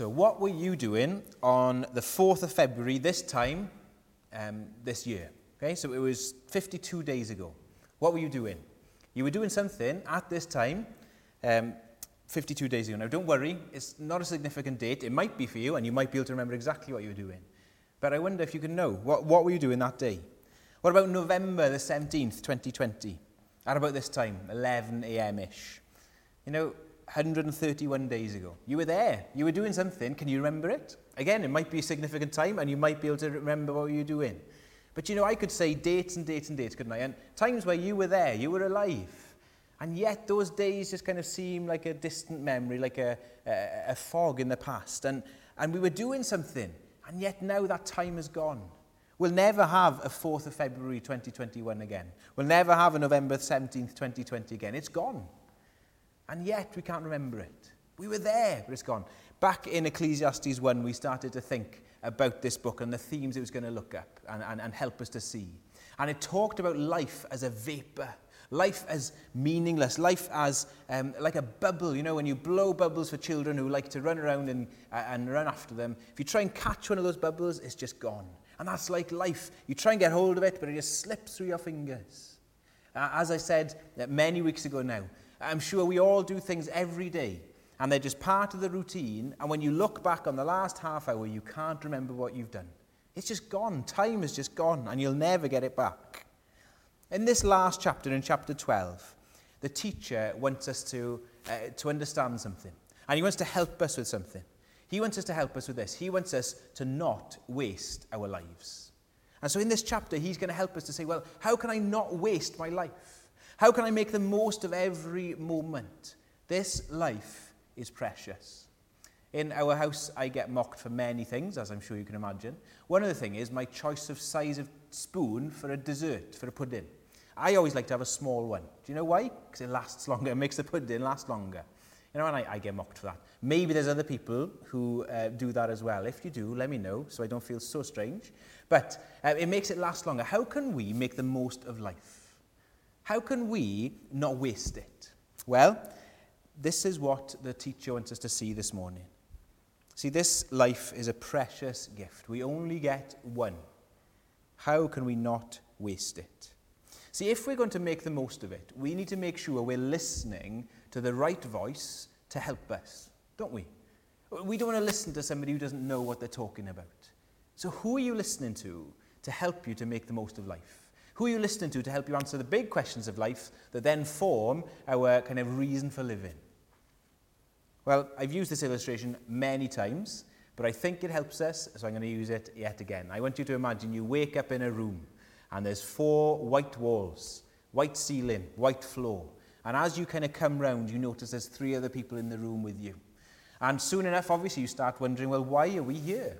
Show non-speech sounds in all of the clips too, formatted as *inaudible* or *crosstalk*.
So, what were you doing on the 4th of February this time um, this year? Okay, so it was 52 days ago. What were you doing? You were doing something at this time um, 52 days ago. Now, don't worry, it's not a significant date. It might be for you, and you might be able to remember exactly what you were doing. But I wonder if you can know what, what were you doing that day? What about November the 17th, 2020? At about this time, 11 a.m. ish. You know, 131 days ago. You were there. You were doing something. Can you remember it? Again, it might be a significant time and you might be able to remember what you were doing. But you know, I could say dates and dates and dates, couldn't I? And times where you were there, you were alive. And yet those days just kind of seem like a distant memory, like a, a, a fog in the past. And, and we were doing something. And yet now that time is gone. We'll never have a 4th of February 2021 again. We'll never have a November 17th, 2020 again. It's gone. And yet we can't remember it. We were there, but it's gone. Back in Ecclesiastes 1, we started to think about this book and the themes it was going to look up and, and, and help us to see. And it talked about life as a vapor, life as meaningless, life as um, like a bubble. You know, when you blow bubbles for children who like to run around and, uh, and run after them, if you try and catch one of those bubbles, it's just gone. And that's like life. You try and get hold of it, but it just slips through your fingers. Uh, as I said uh, many weeks ago now, I'm sure we all do things every day, and they're just part of the routine. And when you look back on the last half hour, you can't remember what you've done. It's just gone. Time is just gone, and you'll never get it back. In this last chapter, in chapter 12, the teacher wants us to, uh, to understand something, and he wants to help us with something. He wants us to help us with this. He wants us to not waste our lives. And so in this chapter, he's going to help us to say, well, how can I not waste my life? How can I make the most of every moment? This life is precious. In our house, I get mocked for many things, as I'm sure you can imagine. One of the things is my choice of size of spoon for a dessert, for a pudding. I always like to have a small one. Do you know why? Because it lasts longer, it *laughs* makes the pudding last longer. You know, and I, I get mocked for that. Maybe there's other people who uh, do that as well. If you do, let me know so I don't feel so strange. But uh, it makes it last longer. How can we make the most of life? How can we not waste it? Well, this is what the teacher wants us to see this morning. See, this life is a precious gift. We only get one. How can we not waste it? See, if we're going to make the most of it, we need to make sure we're listening to the right voice to help us, don't we? We don't want to listen to somebody who doesn't know what they're talking about. So, who are you listening to to help you to make the most of life? Who are you listening to to help you answer the big questions of life that then form our kind of reason for living? Well, I've used this illustration many times, but I think it helps us, so I'm going to use it yet again. I want you to imagine you wake up in a room and there's four white walls, white ceiling, white floor. And as you kind of come round, you notice there's three other people in the room with you. And soon enough, obviously, you start wondering, well, why are we here?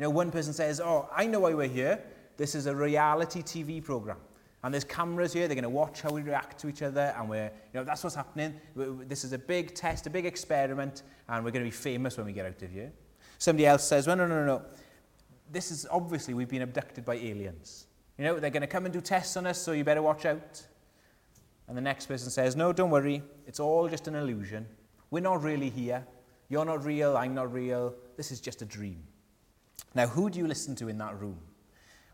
You know, one person says, oh, I know why we're here. This is a reality TV program. And there's cameras here, they're going to watch how we react to each other, and we're, you know, that's what's happening. This is a big test, a big experiment, and we're going to be famous when we get out of here. Somebody else says, well, no, no, no, no. This is obviously we've been abducted by aliens. You know, they're going to come and do tests on us, so you better watch out. And the next person says, no, don't worry, it's all just an illusion. We're not really here. You're not real, I'm not real. This is just a dream. Now, who do you listen to in that room?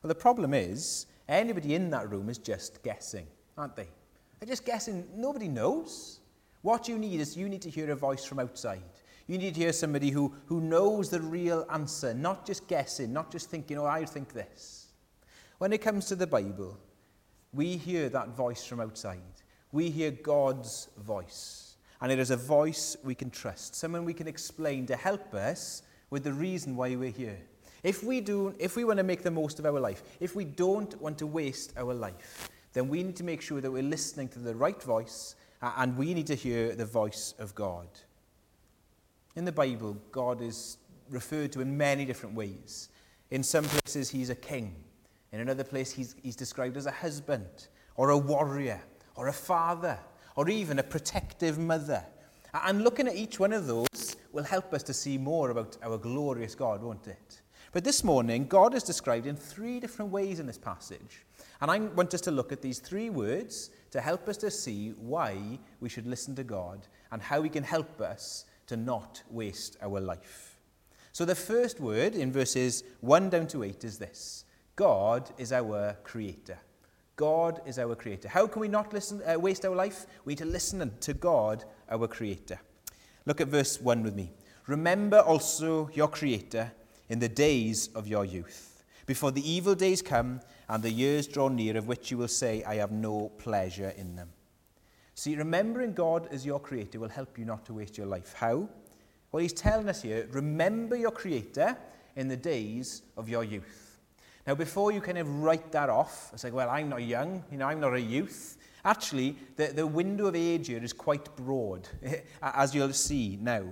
Well, the problem is, anybody in that room is just guessing, aren't they? They're just guessing. Nobody knows. What you need is you need to hear a voice from outside. You need to hear somebody who, who knows the real answer, not just guessing, not just thinking, oh, I think this. When it comes to the Bible, we hear that voice from outside. We hear God's voice. And it is a voice we can trust, someone we can explain to help us with the reason why we're here. If we, do, if we want to make the most of our life, if we don't want to waste our life, then we need to make sure that we're listening to the right voice and we need to hear the voice of God. In the Bible, God is referred to in many different ways. In some places, he's a king. In another place, he's, he's described as a husband, or a warrior, or a father, or even a protective mother. And looking at each one of those will help us to see more about our glorious God, won't it? But this morning, God is described in three different ways in this passage. And I want us to look at these three words to help us to see why we should listen to God and how He can help us to not waste our life. So the first word in verses 1 down to 8 is this God is our creator. God is our creator. How can we not listen, uh, waste our life? We need to listen to God, our creator. Look at verse 1 with me. Remember also your creator in the days of your youth, before the evil days come and the years draw near, of which you will say, I have no pleasure in them. See, remembering God as your creator will help you not to waste your life. How? Well, he's telling us here remember your creator in the days of your youth. Now, before you kind of write that off, it's like, well, I'm not young, you know, I'm not a youth. Actually, the, the window of age here is quite broad, *laughs* as you'll see now.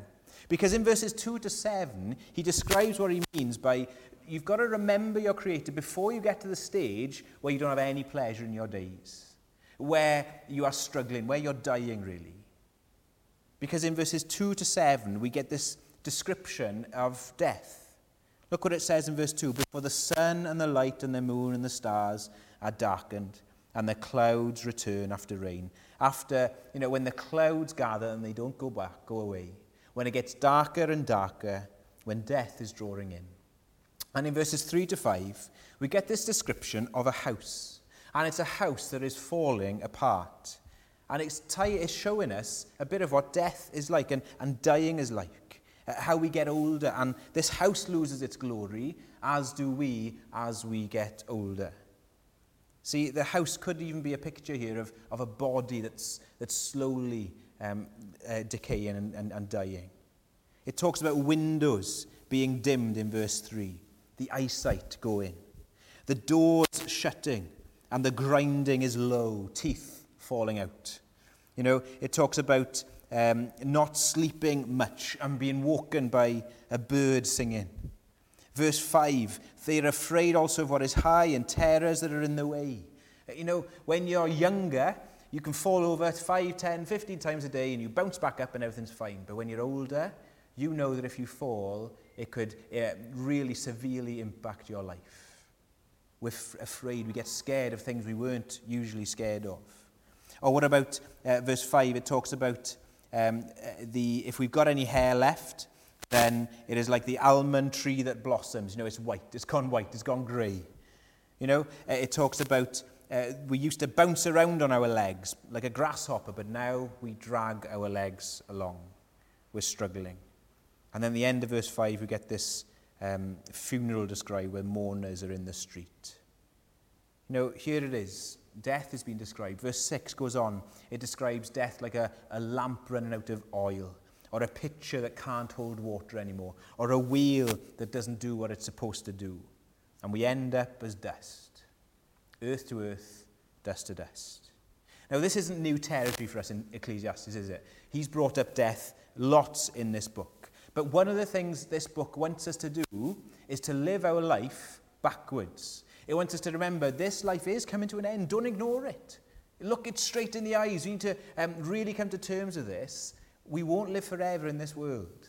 Because in verses 2 to 7, he describes what he means by you've got to remember your Creator before you get to the stage where you don't have any pleasure in your days, where you are struggling, where you're dying, really. Because in verses 2 to 7, we get this description of death. Look what it says in verse 2 Before the sun and the light and the moon and the stars are darkened, and the clouds return after rain. After, you know, when the clouds gather and they don't go back, go away. When it gets darker and darker, when death is drawing in. And in verses 3 to 5, we get this description of a house. And it's a house that is falling apart. And it's, it's showing us a bit of what death is like and, and dying is like, uh, how we get older. And this house loses its glory, as do we as we get older. See, the house could even be a picture here of, of a body that's, that's slowly um, uh, decaying and, and, and dying. It talks about windows being dimmed in verse 3 the eyesight going. The doors shutting and the grinding is low, teeth falling out. You know, it talks about um, not sleeping much and being woken by a bird singing. Verse 5 they're afraid also of what is high and terrors that are in the way. You know, when you're younger, you can fall over 5, 10, 15 times a day and you bounce back up and everything's fine. But when you're older, you know that if you fall, it could uh, really severely impact your life. We're f- afraid, we get scared of things we weren't usually scared of. Or what about uh, verse 5? It talks about um, the, if we've got any hair left, then it is like the almond tree that blossoms. You know, it's white, it's gone white, it's gone grey. You know, it talks about uh, we used to bounce around on our legs like a grasshopper, but now we drag our legs along. We're struggling. And then the end of verse 5, we get this um, funeral described where mourners are in the street. You know, here it is. Death has been described. Verse 6 goes on. It describes death like a, a lamp running out of oil, or a pitcher that can't hold water anymore, or a wheel that doesn't do what it's supposed to do. And we end up as dust. Earth to earth, dust to dust. Now, this isn't new territory for us in Ecclesiastes, is it? He's brought up death lots in this book. But one of the things this book wants us to do is to live our life backwards. It wants us to remember this life is coming to an end. Don't ignore it. Look it straight in the eyes. We need to um, really come to terms with this. We won't live forever in this world.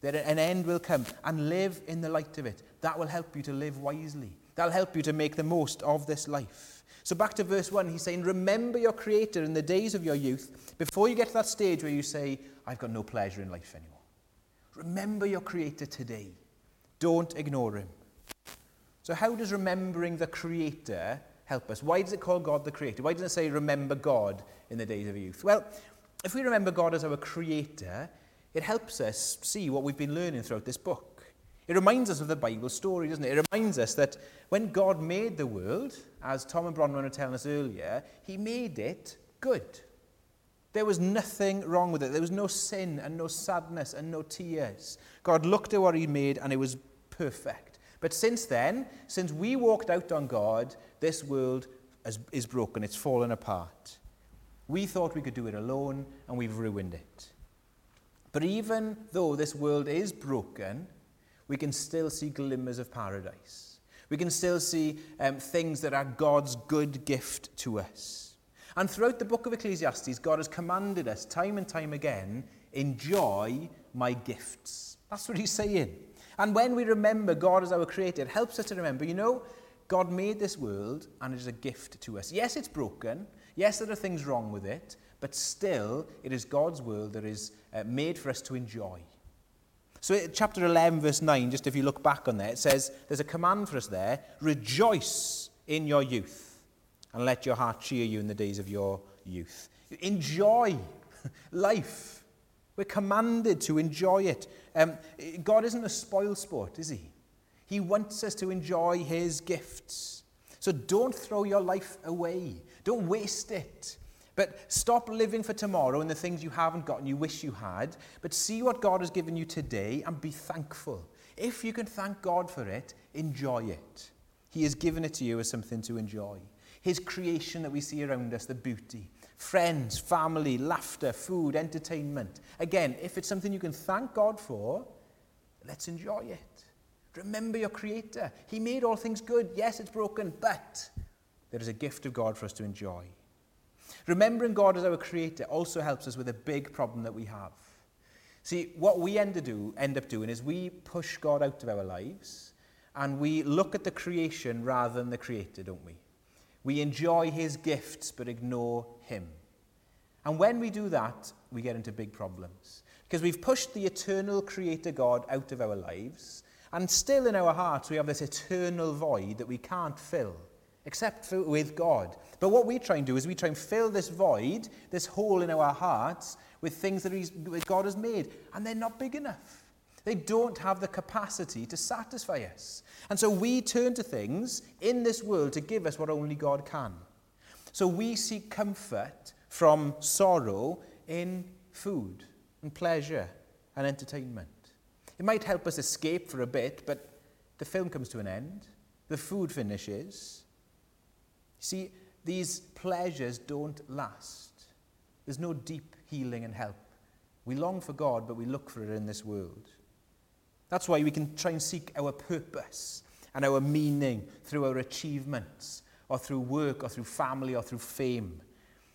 That an end will come and live in the light of it. That will help you to live wisely. That'll help you to make the most of this life. So back to verse 1, he's saying, Remember your Creator in the days of your youth, before you get to that stage where you say, I've got no pleasure in life anymore. Remember your Creator today. Don't ignore Him. So, how does remembering the Creator help us? Why does it call God the Creator? Why doesn't it say remember God in the days of your youth? Well, if we remember God as our Creator, it helps us see what we've been learning throughout this book. It reminds us of the Bible story, doesn't it? It reminds us that when God made the world, as Tom and Bronwyn were telling us earlier, He made it good. There was nothing wrong with it. There was no sin and no sadness and no tears. God looked at what He made and it was perfect. But since then, since we walked out on God, this world is broken. It's fallen apart. We thought we could do it alone and we've ruined it. But even though this world is broken, we can still see glimmers of paradise. We can still see um, things that are God's good gift to us. And throughout the book of Ecclesiastes, God has commanded us time and time again enjoy my gifts. That's what he's saying. And when we remember God as our creator, it helps us to remember, you know, God made this world and it is a gift to us. Yes, it's broken. Yes, there are things wrong with it. But still, it is God's world that is uh, made for us to enjoy. So, chapter 11, verse 9, just if you look back on there, it says there's a command for us there rejoice in your youth and let your heart cheer you in the days of your youth. Enjoy *laughs* life. We're commanded to enjoy it. Um, God isn't a spoil sport, is He? He wants us to enjoy His gifts. So don't throw your life away. Don't waste it. But stop living for tomorrow and the things you haven't got and you wish you had. But see what God has given you today and be thankful. If you can thank God for it, enjoy it. He has given it to you as something to enjoy. His creation that we see around us, the beauty, friends, family, laughter, food, entertainment. Again, if it's something you can thank God for, let's enjoy it. Remember your Creator. He made all things good. Yes, it's broken, but there is a gift of God for us to enjoy. Remembering God as our creator also helps us with a big problem that we have. See, what we end, do, end up doing is we push God out of our lives and we look at the creation rather than the creator, don't we? We enjoy his gifts but ignore him. And when we do that, we get into big problems. Because we've pushed the eternal creator God out of our lives, and still in our hearts we have this eternal void that we can't fill except for, with God. But what we try and do is we try and fill this void, this hole in our hearts, with things that, he's, that God has made, and they're not big enough. They don't have the capacity to satisfy us. And so we turn to things in this world to give us what only God can. So we seek comfort from sorrow in food and pleasure and entertainment. It might help us escape for a bit, but the film comes to an end, the food finishes, See, these pleasures don't last. There's no deep healing and help. We long for God, but we look for it in this world. That's why we can try and seek our purpose and our meaning through our achievements, or through work, or through family, or through fame.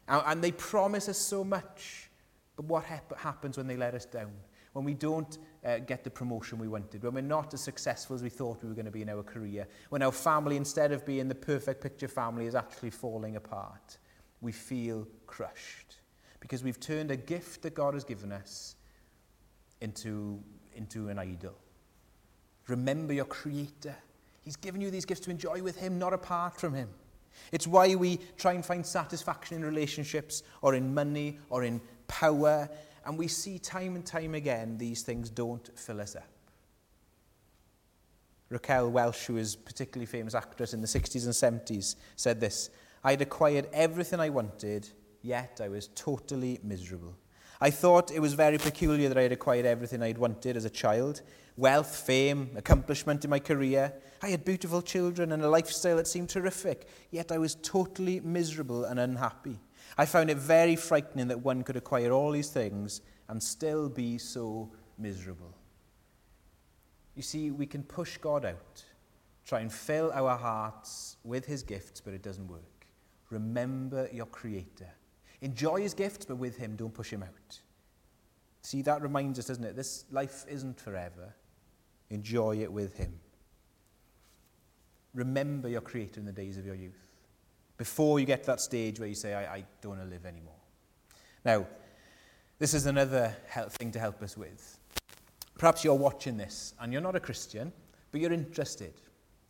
And they promise us so much, but what happens when they let us down? When we don't uh, get the promotion we wanted, when we're not as successful as we thought we were going to be in our career, when our family, instead of being the perfect picture family, is actually falling apart, we feel crushed because we've turned a gift that God has given us into, into an idol. Remember your Creator. He's given you these gifts to enjoy with Him, not apart from Him. It's why we try and find satisfaction in relationships or in money or in power And we see time and time again these things don't fill us up. Raquel Welsh, who is a particularly famous actress in the 60s and 70s, said this I had acquired everything I wanted, yet I was totally miserable. I thought it was very peculiar that I had acquired everything I'd wanted as a child wealth, fame, accomplishment in my career. I had beautiful children and a lifestyle that seemed terrific, yet I was totally miserable and unhappy. I found it very frightening that one could acquire all these things and still be so miserable. You see, we can push God out, try and fill our hearts with his gifts, but it doesn't work. Remember your Creator. Enjoy his gifts, but with him, don't push him out. See, that reminds us, doesn't it? This life isn't forever. Enjoy it with him. Remember your Creator in the days of your youth before you get to that stage where you say, I, I don't want to live anymore. Now, this is another thing to help us with. Perhaps you're watching this and you're not a Christian, but you're interested.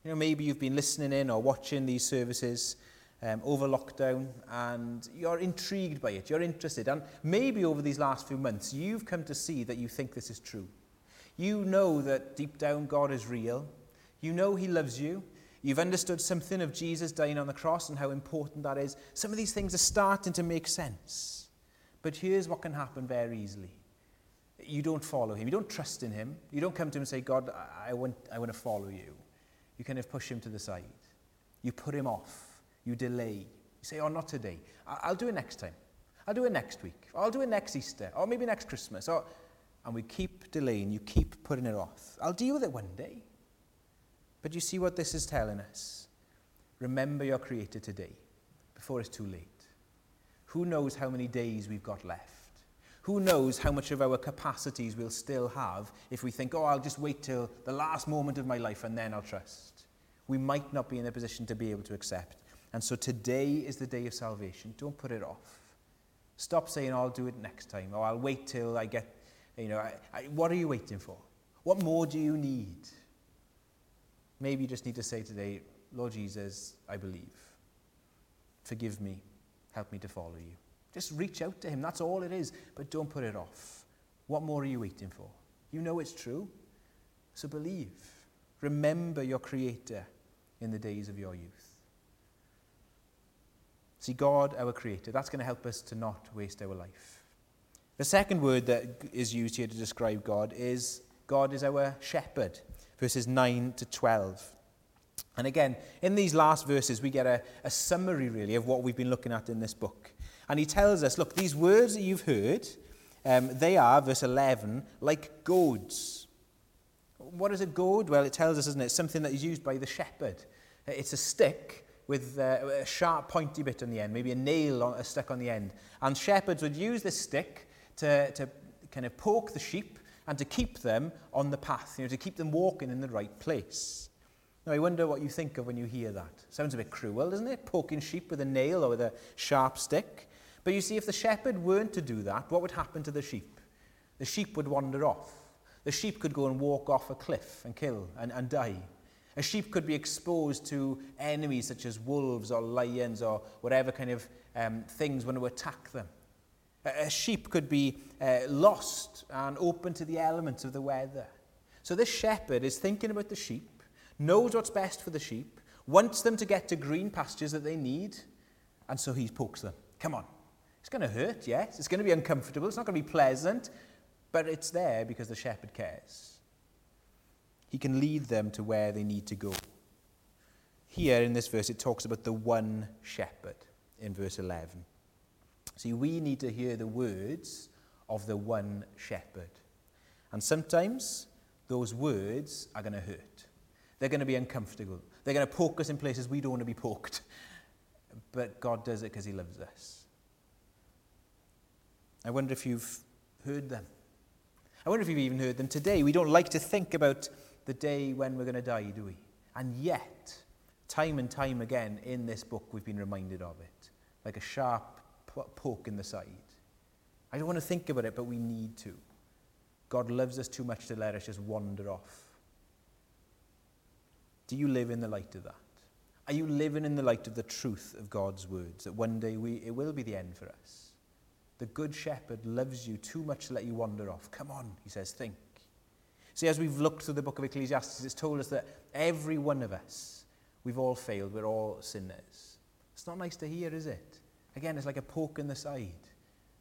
You know, maybe you've been listening in or watching these services um, over lockdown and you're intrigued by it, you're interested. And maybe over these last few months, you've come to see that you think this is true. You know that deep down God is real. You know He loves you. You've understood something of Jesus dying on the cross and how important that is. Some of these things are starting to make sense. But here's what can happen very easily. You don't follow him. You don't trust in him. You don't come to him and say, God, I want, I want to follow you. You kind of push him to the side. You put him off. You delay. You say, oh, not today. I'll do it next time. I'll do it next week. I'll do it next Easter. Or maybe next Christmas. Or, and we keep delaying. You keep putting it off. I'll deal with it one day. But you see what this is telling us? Remember your Creator today, before it's too late. Who knows how many days we've got left? Who knows how much of our capacities we'll still have if we think, oh, I'll just wait till the last moment of my life and then I'll trust. We might not be in a position to be able to accept. And so today is the day of salvation. Don't put it off. Stop saying, I'll do it next time, or I'll wait till I get, you know, I, I, what are you waiting for? What more do you need? Maybe you just need to say today, Lord Jesus, I believe. Forgive me. Help me to follow you. Just reach out to him. That's all it is. But don't put it off. What more are you waiting for? You know it's true. So believe. Remember your Creator in the days of your youth. See, God, our Creator, that's going to help us to not waste our life. The second word that is used here to describe God is God is our shepherd, verses 9 to 12. And again, in these last verses, we get a, a summary, really, of what we've been looking at in this book. And he tells us, look, these words that you've heard, um, they are, verse 11, like goads. What is a goad? Well, it tells us, isn't it, something that is used by the shepherd. It's a stick with uh, a sharp, pointy bit on the end, maybe a nail on, a stuck on the end. And shepherds would use this stick to, to kind of poke the sheep and to keep them on the path, you know, to keep them walking in the right place. Now, I wonder what you think of when you hear that. Sounds a bit cruel, doesn't it? Poking sheep with a nail or with a sharp stick. But you see, if the shepherd weren't to do that, what would happen to the sheep? The sheep would wander off. The sheep could go and walk off a cliff and kill and, and die. A sheep could be exposed to enemies such as wolves or lions or whatever kind of um, things want to attack them. A, a sheep could be uh, lost and open to the elements of the weather. So this shepherd is thinking about the sheep knows what's best for the sheep, wants them to get to green pastures that they need, and so he pokes them. Come on. It's going to hurt, yes. It's going to be uncomfortable. It's not going to be pleasant, but it's there because the shepherd cares. He can lead them to where they need to go. Here in this verse, it talks about the one shepherd in verse 11. See, we need to hear the words of the one shepherd. And sometimes those words are going to hurt. They're going to be uncomfortable. They're going to poke us in places we don't want to be poked. But God does it because he loves us. I wonder if you've heard them. I wonder if you've even heard them today. We don't like to think about the day when we're going to die, do we? And yet, time and time again in this book, we've been reminded of it, like a sharp poke in the side. I don't want to think about it, but we need to. God loves us too much to let us just wander off. Do you live in the light of that? Are you living in the light of the truth of God's words that one day we, it will be the end for us? The good shepherd loves you too much to let you wander off. Come on, he says, think. See, as we've looked through the book of Ecclesiastes, it's told us that every one of us, we've all failed, we're all sinners. It's not nice to hear, is it? Again, it's like a poke in the side.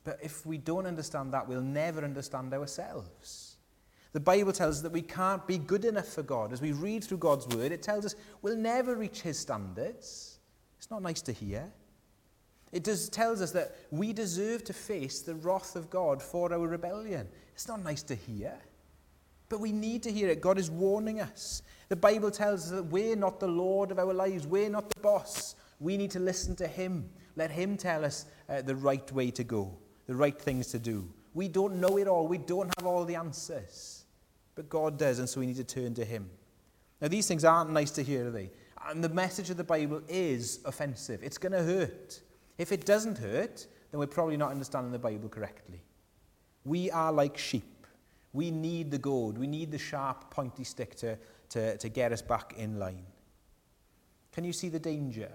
But if we don't understand that, we'll never understand ourselves. The Bible tells us that we can't be good enough for God. As we read through God's word, it tells us we'll never reach his standards. It's not nice to hear. It does, tells us that we deserve to face the wrath of God for our rebellion. It's not nice to hear. But we need to hear it. God is warning us. The Bible tells us that we're not the Lord of our lives. We're not the boss. We need to listen to Him. Let Him tell us uh, the right way to go, the right things to do. We don't know it all. We don't have all the answers. But God does, and so we need to turn to Him. Now, these things aren't nice to hear, are they? And the message of the Bible is offensive. It's going to hurt. If it doesn't hurt, then we're probably not understanding the Bible correctly. We are like sheep. We need the goad. We need the sharp, pointy stick to, to, to get us back in line. Can you see the danger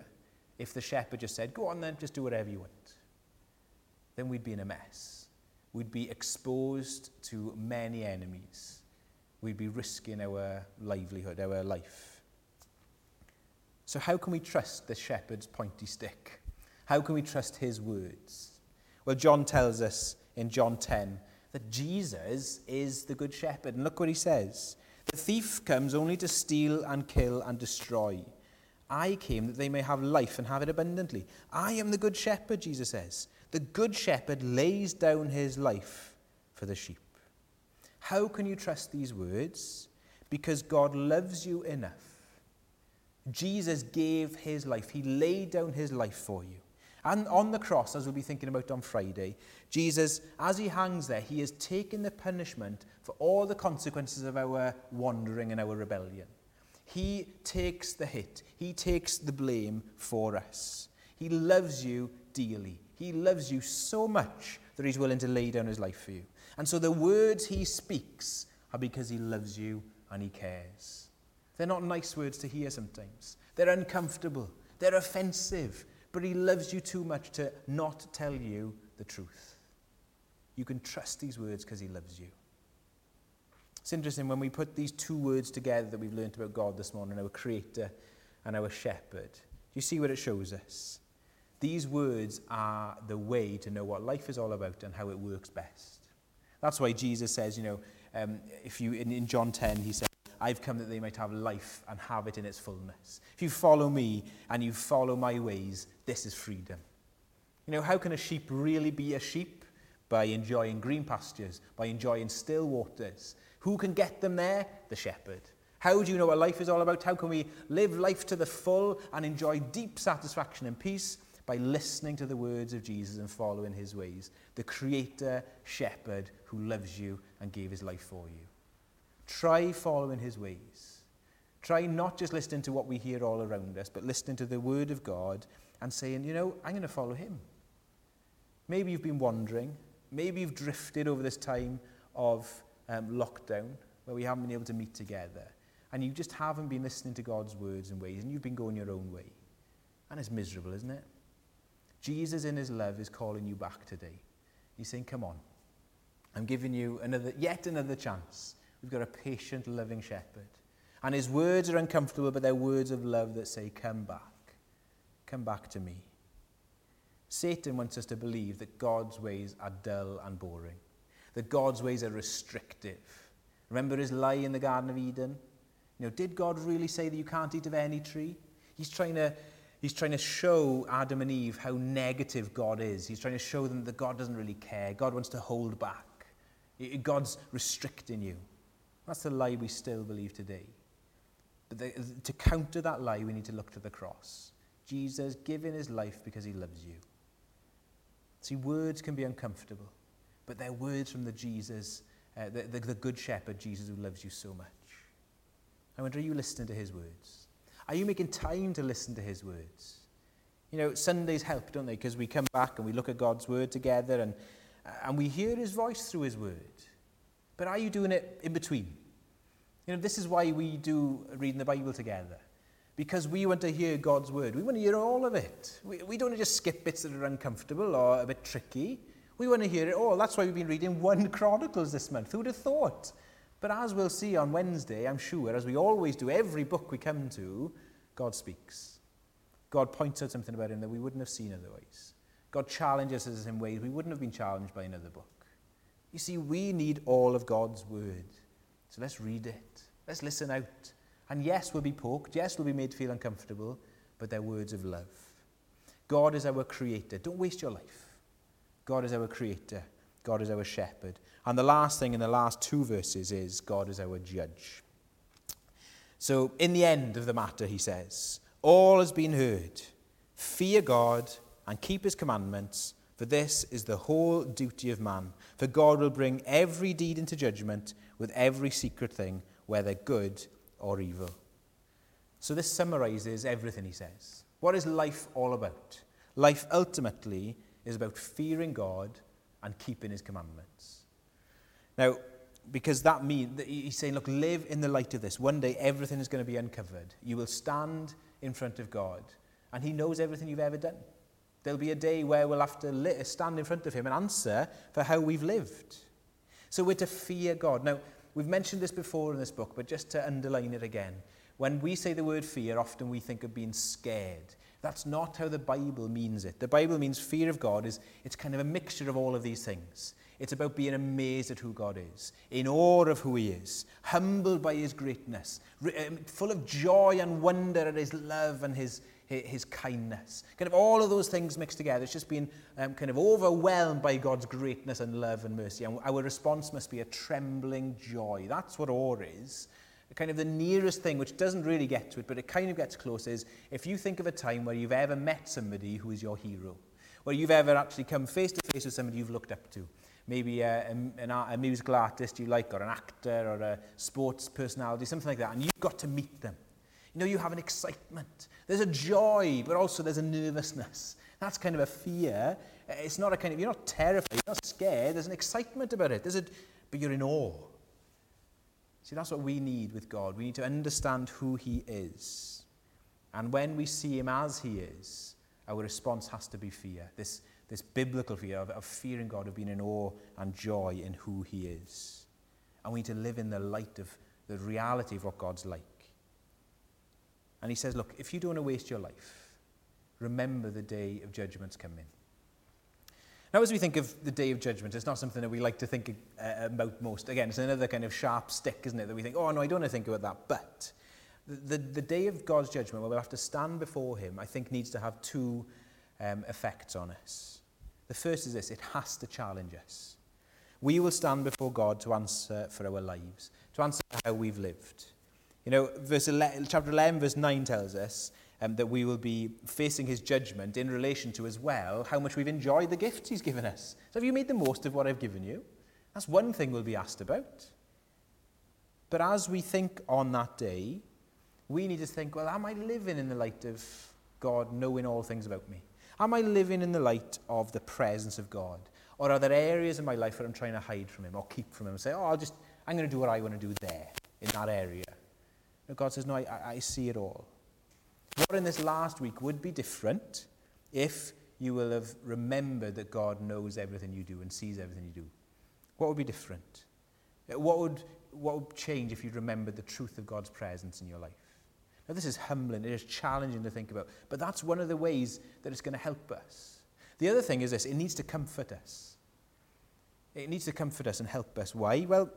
if the shepherd just said, Go on then, just do whatever you want? Then we'd be in a mess. We'd be exposed to many enemies we'd be risking our livelihood, our life. So, how can we trust the shepherd's pointy stick? How can we trust his words? Well, John tells us in John 10 that Jesus is the good shepherd. And look what he says The thief comes only to steal and kill and destroy. I came that they may have life and have it abundantly. I am the good shepherd, Jesus says. The good shepherd lays down his life for the sheep. How can you trust these words? Because God loves you enough. Jesus gave his life, he laid down his life for you. And on the cross, as we'll be thinking about on Friday, Jesus, as he hangs there, he has taken the punishment for all the consequences of our wandering and our rebellion. He takes the hit, he takes the blame for us. He loves you dearly. He loves you so much that he's willing to lay down his life for you. And so the words he speaks are because he loves you and he cares. They're not nice words to hear sometimes. They're uncomfortable. They're offensive. But he loves you too much to not tell you the truth. You can trust these words because he loves you. It's interesting when we put these two words together that we've learned about God this morning, our creator and our shepherd. Do you see what it shows us? These words are the way to know what life is all about and how it works best. That's why Jesus says, you know, um, if you in, in John 10, he said, I've come that they might have life and have it in its fullness. If you follow me and you follow my ways, this is freedom. You know, how can a sheep really be a sheep? By enjoying green pastures, by enjoying still waters, who can get them there? The shepherd. How do you know what life is all about? How can we live life to the full and enjoy deep satisfaction and peace? By listening to the words of Jesus and following his ways. The creator, shepherd who loves you and gave his life for you. Try following his ways. Try not just listening to what we hear all around us, but listening to the word of God and saying, you know, I'm going to follow him. Maybe you've been wandering. Maybe you've drifted over this time of um, lockdown where we haven't been able to meet together and you just haven't been listening to God's words and ways and you've been going your own way. And it's miserable, isn't it? Jesus in his love is calling you back today. He's saying, come on. I'm giving you another, yet another chance. We've got a patient, loving shepherd. And his words are uncomfortable, but they're words of love that say, come back. Come back to me. Satan wants us to believe that God's ways are dull and boring that God's ways are restrictive. Remember his lie in the Garden of Eden? You know, did God really say that you can't eat of any tree? He's trying to He's trying to show Adam and Eve how negative God is. He's trying to show them that God doesn't really care. God wants to hold back. God's restricting you. That's the lie we still believe today. But the, to counter that lie, we need to look to the cross. Jesus giving his life because he loves you. See, words can be uncomfortable but they're words from the Jesus, uh, the, the, the good shepherd, Jesus who loves you so much. I wonder, are you listening to his words? Are you making time to listen to his words? You know, Sundays help, don't they? Because we come back and we look at God's word together and, and we hear his voice through his word. But are you doing it in between? You know, this is why we do reading the Bible together. Because we want to hear God's word. We want to hear all of it. We, we don't want to just skip bits that are uncomfortable or a bit tricky. We want to hear it all. That's why we've been reading 1 *laughs* Chronicles this month. Who would have thought? But as we'll see on Wednesday, I'm sure, as we always do, every book we come to, God speaks. God points out something about him that we wouldn't have seen otherwise. God challenges us in ways we wouldn't have been challenged by another book. You see, we need all of God's word. So let's read it. Let's listen out. And yes, we'll be poked. Yes, we'll be made to feel uncomfortable, but they're words of love. God is our creator. Don't waste your life. God is our creator. God is our shepherd. And the last thing in the last two verses is God is our judge. So, in the end of the matter, he says, All has been heard. Fear God and keep his commandments, for this is the whole duty of man. For God will bring every deed into judgment with every secret thing, whether good or evil. So, this summarizes everything he says. What is life all about? Life ultimately is about fearing God and keeping his commandments. Now, because that means, he's saying, look, live in the light of this. One day everything is going to be uncovered. You will stand in front of God, and he knows everything you've ever done. There'll be a day where we'll have to stand in front of him and answer for how we've lived. So we're to fear God. Now, we've mentioned this before in this book, but just to underline it again. When we say the word fear, often we think of being scared. That's not how the Bible means it. The Bible means fear of God is it's kind of a mixture of all of these things. It's about being amazed at who God is, in awe of who he is, humbled by his greatness, um, full of joy and wonder at his love and his, his kindness. Kind of all of those things mixed together. It's just being um, kind of overwhelmed by God's greatness and love and mercy. And our response must be a trembling joy. That's what awe is kind of the nearest thing, which doesn't really get to it, but it kind of gets close, is if you think of a time where you've ever met somebody who is your hero, where you've ever actually come face to face with somebody you've looked up to, maybe uh, a, a, a musical artist you like, or an actor, or a sports personality, something like that, and you've got to meet them. You know, you have an excitement. There's a joy, but also there's a nervousness. That's kind of a fear. Uh, it's not a kind of, you're not terrified, you're not scared. There's an excitement about it. There's a, but you're in awe. See, that's what we need with God. We need to understand who He is. And when we see Him as He is, our response has to be fear. This, this biblical fear of, of fearing God, of being in awe and joy in who He is. And we need to live in the light of the reality of what God's like. And He says, Look, if you don't want to waste your life, remember the day of judgment's coming. Now, as we think of the day of judgment, it's not something that we like to think uh, about most. Again, it's another kind of sharp stick, isn't it, that we think, oh, no, I don't want to think about that. But the, the day of God's judgment, where we'll have to stand before Him, I think needs to have two um, effects on us. The first is this it has to challenge us. We will stand before God to answer for our lives, to answer how we've lived. You know, verse 11, chapter 11, verse 9 tells us um, that we will be facing his judgment in relation to as well how much we've enjoyed the gifts he's given us. So have you made the most of what I've given you? That's one thing we'll be asked about. But as we think on that day, we need to think, well, am I living in the light of God knowing all things about me? Am I living in the light of the presence of God? Or are there areas in my life where I'm trying to hide from him or keep from him and say, oh, I'll just, I'm going to do what I want to do there, in that area? God says, no, I, I see it all. What in this last week would be different if you will have remembered that God knows everything you do and sees everything you do? What would be different? Uh, what would, what would change if you remembered the truth of God's presence in your life? Now, this is humbling, it is challenging to think about, but that's one of the ways that it's going to help us. The other thing is this it needs to comfort us. It needs to comfort us and help us. Why? Well,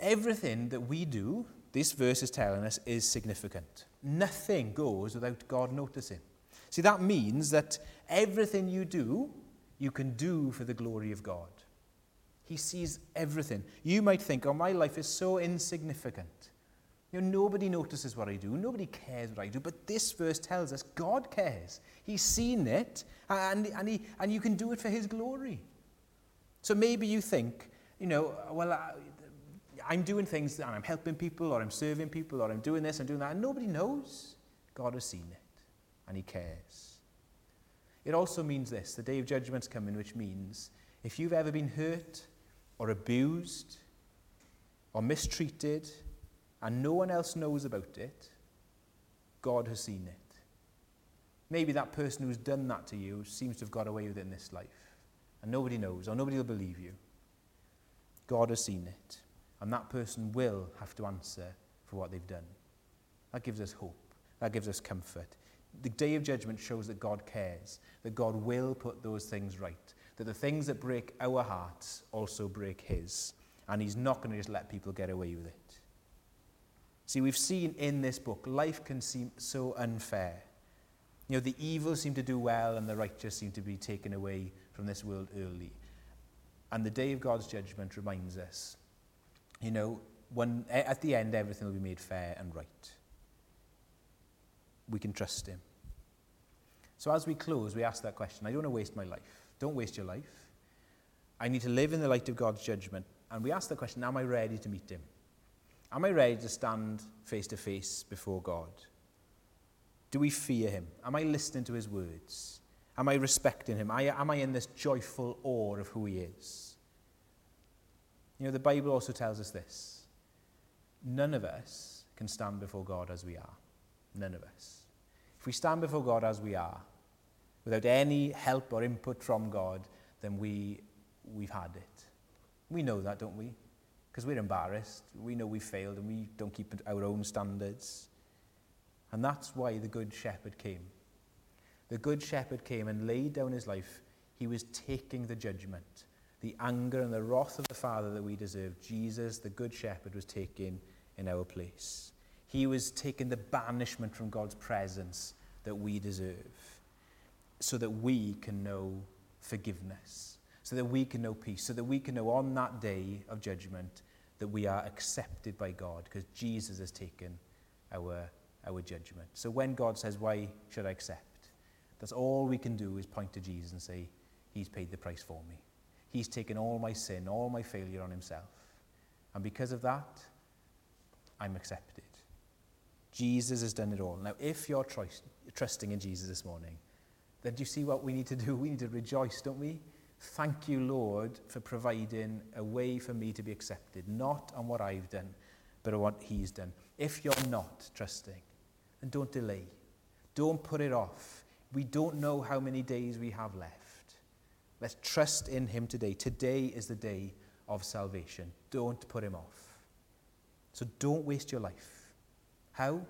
everything that we do, this verse is telling us, is significant. Nothing goes without God noticing. See, that means that everything you do, you can do for the glory of God. He sees everything. You might think, oh, my life is so insignificant. You know, nobody notices what I do. Nobody cares what I do. But this verse tells us God cares. He's seen it, and, and, he, and you can do it for his glory. So maybe you think, you know, well, I'm doing things and I'm helping people or I'm serving people or I'm doing this and doing that, and nobody knows. God has seen it and He cares. It also means this the day of judgment's coming, which means if you've ever been hurt or abused or mistreated and no one else knows about it, God has seen it. Maybe that person who's done that to you seems to have got away with it in this life, and nobody knows or nobody will believe you. God has seen it. And that person will have to answer for what they've done. That gives us hope. That gives us comfort. The day of judgment shows that God cares, that God will put those things right, that the things that break our hearts also break His. And He's not going to just let people get away with it. See, we've seen in this book, life can seem so unfair. You know, the evil seem to do well and the righteous seem to be taken away from this world early. And the day of God's judgment reminds us you know, when, at the end, everything will be made fair and right. We can trust him. So as we close, we ask that question. I don't want to waste my life. Don't waste your life. I need to live in the light of God's judgment. And we ask the question, am I ready to meet him? Am I ready to stand face to face before God? Do we fear him? Am I listening to his words? Am I respecting him? Am I in this joyful awe of who he is? You know, the Bible also tells us this. None of us can stand before God as we are. None of us. If we stand before God as we are, without any help or input from God, then we, we've had it. We know that, don't we? Because we're embarrassed. We know we've failed and we don't keep our own standards. And that's why the Good Shepherd came. The Good Shepherd came and laid down his life. He was taking the judgment. The anger and the wrath of the Father that we deserve, Jesus, the Good Shepherd, was taken in our place. He was taking the banishment from God's presence that we deserve so that we can know forgiveness, so that we can know peace, so that we can know on that day of judgment that we are accepted by God because Jesus has taken our, our judgment. So when God says, Why should I accept? That's all we can do is point to Jesus and say, He's paid the price for me. He's taken all my sin, all my failure on himself. And because of that, I'm accepted. Jesus has done it all. Now, if you're trusting in Jesus this morning, then do you see what we need to do? We need to rejoice, don't we? Thank you, Lord, for providing a way for me to be accepted, not on what I've done, but on what he's done. If you're not trusting, then don't delay. Don't put it off. We don't know how many days we have left. Let's trust in him today. Today is the day of salvation. Don't put him off. So don't waste your life. How?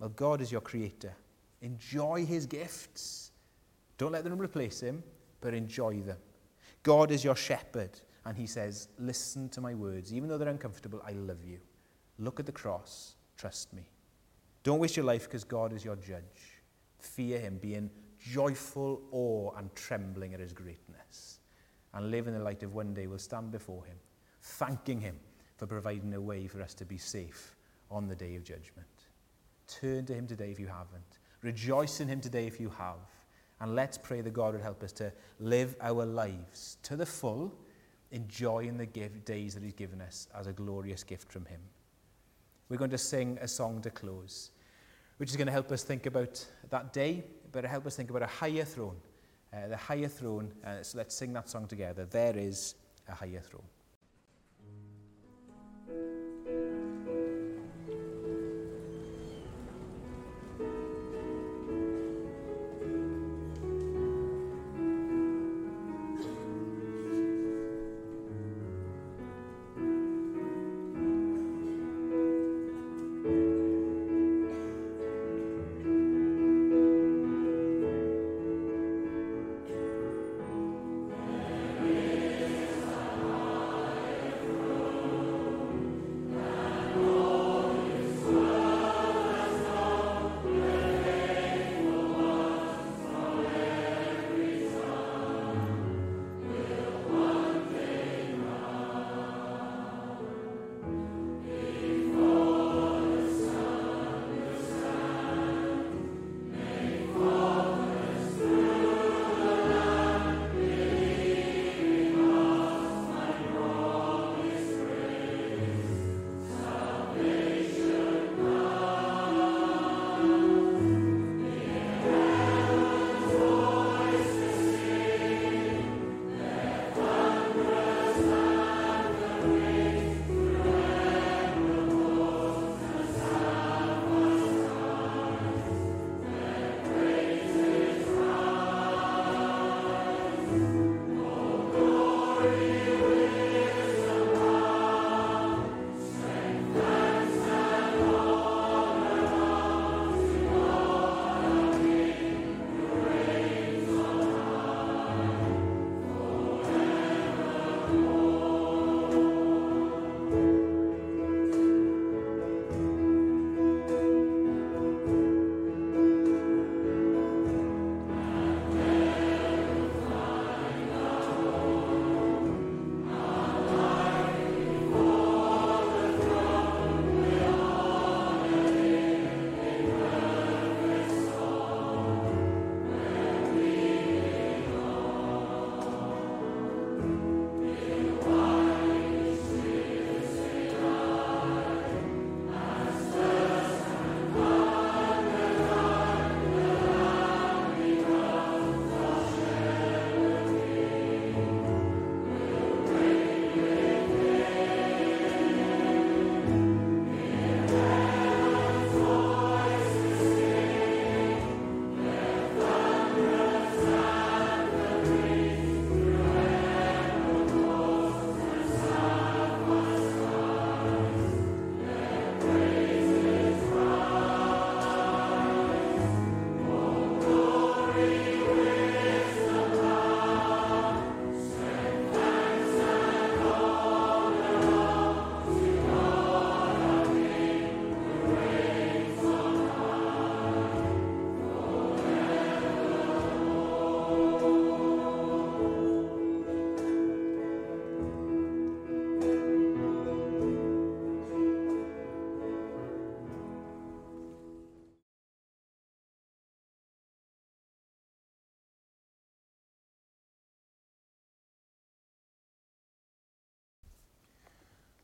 Well, God is your creator. Enjoy his gifts. Don't let them replace him, but enjoy them. God is your shepherd, and he says, Listen to my words. Even though they're uncomfortable, I love you. Look at the cross. Trust me. Don't waste your life because God is your judge. Fear him, be in joyful awe and trembling at his greatness, and live in the light of one day we'll stand before him, thanking him for providing a way for us to be safe on the day of judgment. Turn to him today if you haven't. Rejoice in him today if you have. And let's pray that God would help us to live our lives to the full, enjoying the give, days that he's given us as a glorious gift from him. We're going to sing a song to close, which is going to help us think about that day but help us think about a higher throne. Uh, the higher throne, uh, so let's sing that song together. There is a higher throne.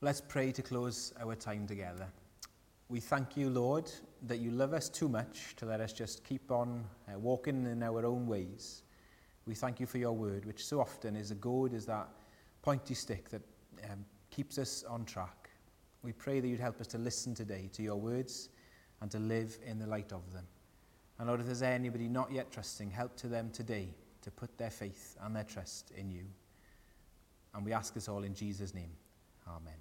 Let's pray to close our time together. We thank you, Lord, that you love us too much to let us just keep on uh, walking in our own ways. We thank you for your word, which so often is a goad as that pointy stick that um, keeps us on track. We pray that you'd help us to listen today to your words and to live in the light of them. And Lord, if there's anybody not yet trusting, help to them today to put their faith and their trust in you. And we ask this all in Jesus' name. Amen.